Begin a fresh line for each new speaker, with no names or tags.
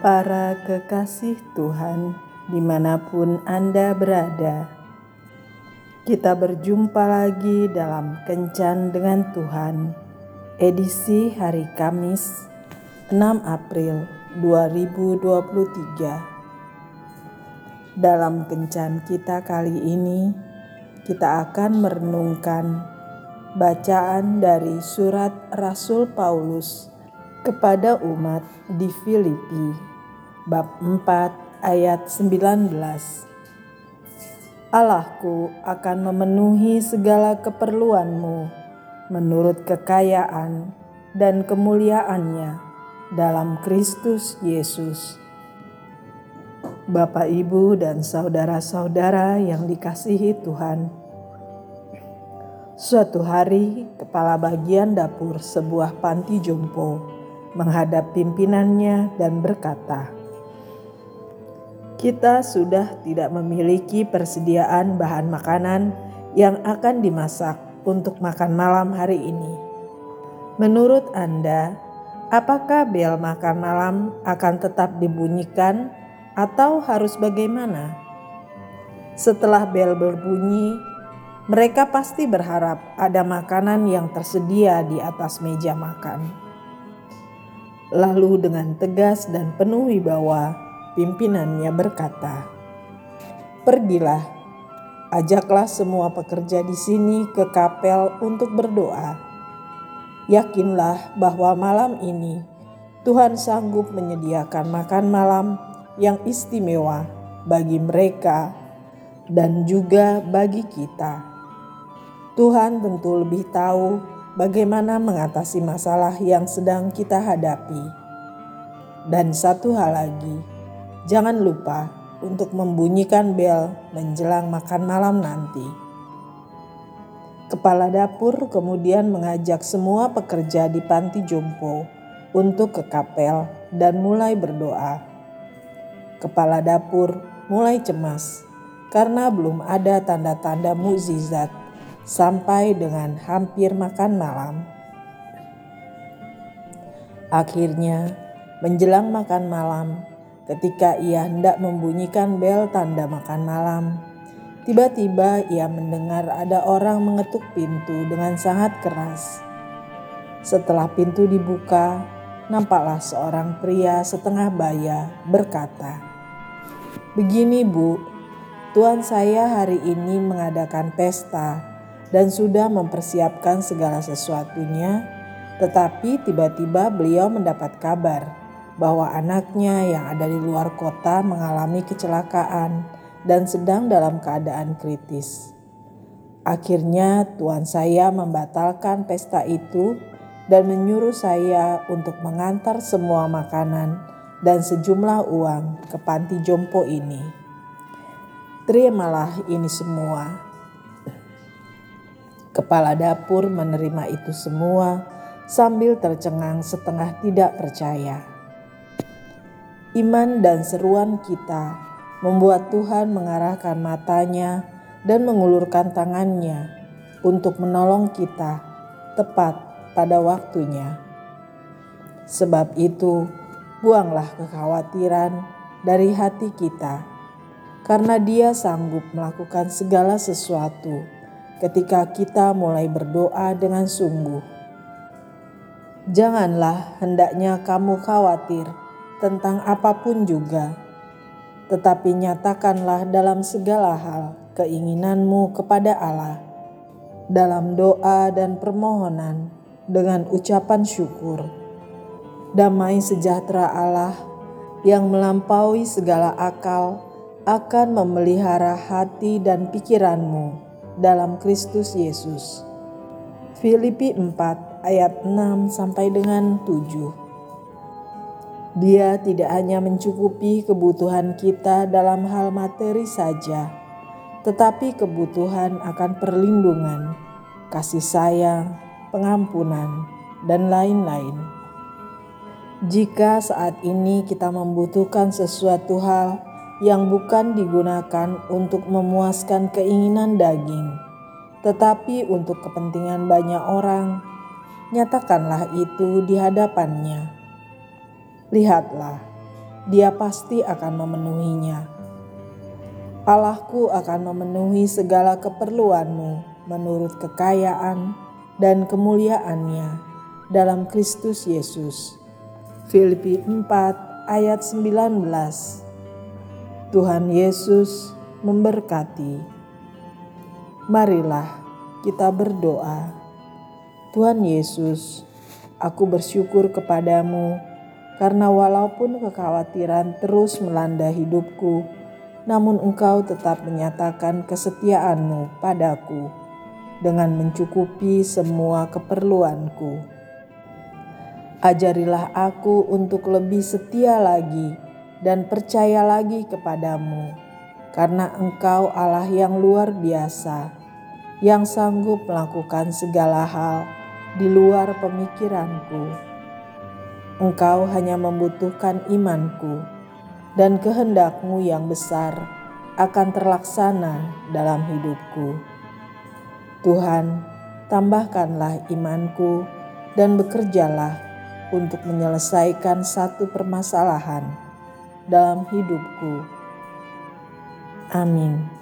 Para kekasih Tuhan, di mana pun Anda berada, kita berjumpa lagi dalam Kencan dengan Tuhan, edisi hari Kamis 6 April 2023. Dalam Kencan kita kali ini, kita akan merenungkan bacaan dari surat Rasul Paulus kepada umat di Filipi bab 4 ayat 19. Allahku akan memenuhi segala keperluanmu menurut kekayaan dan kemuliaannya dalam Kristus Yesus. Bapak, Ibu, dan saudara-saudara yang dikasihi Tuhan, suatu hari kepala bagian dapur sebuah panti jompo menghadap pimpinannya dan berkata, kita sudah tidak memiliki persediaan bahan makanan yang akan dimasak untuk makan malam hari ini. Menurut Anda, apakah bel makan malam akan tetap dibunyikan atau harus bagaimana? Setelah bel berbunyi, mereka pasti berharap ada makanan yang tersedia di atas meja makan. Lalu dengan tegas dan penuh wibawa, pimpinannya berkata, "Pergilah, ajaklah semua pekerja di sini ke kapel untuk berdoa. Yakinlah bahwa malam ini Tuhan sanggup menyediakan makan malam yang istimewa bagi mereka dan juga bagi kita. Tuhan tentu lebih tahu bagaimana mengatasi masalah yang sedang kita hadapi. Dan satu hal lagi, Jangan lupa untuk membunyikan bel menjelang makan malam nanti. Kepala dapur kemudian mengajak semua pekerja di panti jompo untuk ke kapel dan mulai berdoa. Kepala dapur mulai cemas karena belum ada tanda-tanda mukjizat sampai dengan hampir makan malam. Akhirnya, menjelang makan malam, Ketika ia hendak membunyikan bel tanda makan malam, tiba-tiba ia mendengar ada orang mengetuk pintu dengan sangat keras. Setelah pintu dibuka, nampaklah seorang pria setengah baya berkata, "Begini, Bu, tuan saya hari ini mengadakan pesta dan sudah mempersiapkan segala sesuatunya, tetapi tiba-tiba beliau mendapat kabar." bahwa anaknya yang ada di luar kota mengalami kecelakaan dan sedang dalam keadaan kritis. Akhirnya, tuan saya membatalkan pesta itu dan menyuruh saya untuk mengantar semua makanan dan sejumlah uang ke panti jompo ini. Terimalah ini semua. Kepala dapur menerima itu semua sambil tercengang setengah tidak percaya. Iman dan seruan kita membuat Tuhan mengarahkan matanya dan mengulurkan tangannya untuk menolong kita tepat pada waktunya. Sebab itu, buanglah kekhawatiran dari hati kita, karena Dia sanggup melakukan segala sesuatu ketika kita mulai berdoa dengan sungguh. Janganlah hendaknya kamu khawatir tentang apa pun juga, tetapi nyatakanlah dalam segala hal keinginanmu kepada Allah dalam doa dan permohonan dengan ucapan syukur. Damai sejahtera Allah yang melampaui segala akal akan memelihara hati dan pikiranmu dalam Kristus Yesus. Filipi 4 ayat 6 sampai dengan 7. Dia tidak hanya mencukupi kebutuhan kita dalam hal materi saja, tetapi kebutuhan akan perlindungan, kasih sayang, pengampunan, dan lain-lain. Jika saat ini kita membutuhkan sesuatu hal yang bukan digunakan untuk memuaskan keinginan daging, tetapi untuk kepentingan banyak orang, nyatakanlah itu di hadapannya Lihatlah, Dia pasti akan memenuhinya. Allahku akan memenuhi segala keperluanmu menurut kekayaan dan kemuliaannya dalam Kristus Yesus. Filipi 4 ayat 19 Tuhan Yesus memberkati. Marilah kita berdoa. Tuhan Yesus, aku bersyukur kepadamu karena walaupun kekhawatiran terus melanda hidupku, namun Engkau tetap menyatakan kesetiaanmu padaku dengan mencukupi semua keperluanku. Ajarilah aku untuk lebih setia lagi dan percaya lagi kepadamu, karena Engkau Allah yang luar biasa, yang sanggup melakukan segala hal di luar pemikiranku. Engkau hanya membutuhkan imanku, dan kehendakmu yang besar akan terlaksana dalam hidupku. Tuhan, tambahkanlah imanku dan bekerjalah untuk menyelesaikan satu permasalahan dalam hidupku. Amin.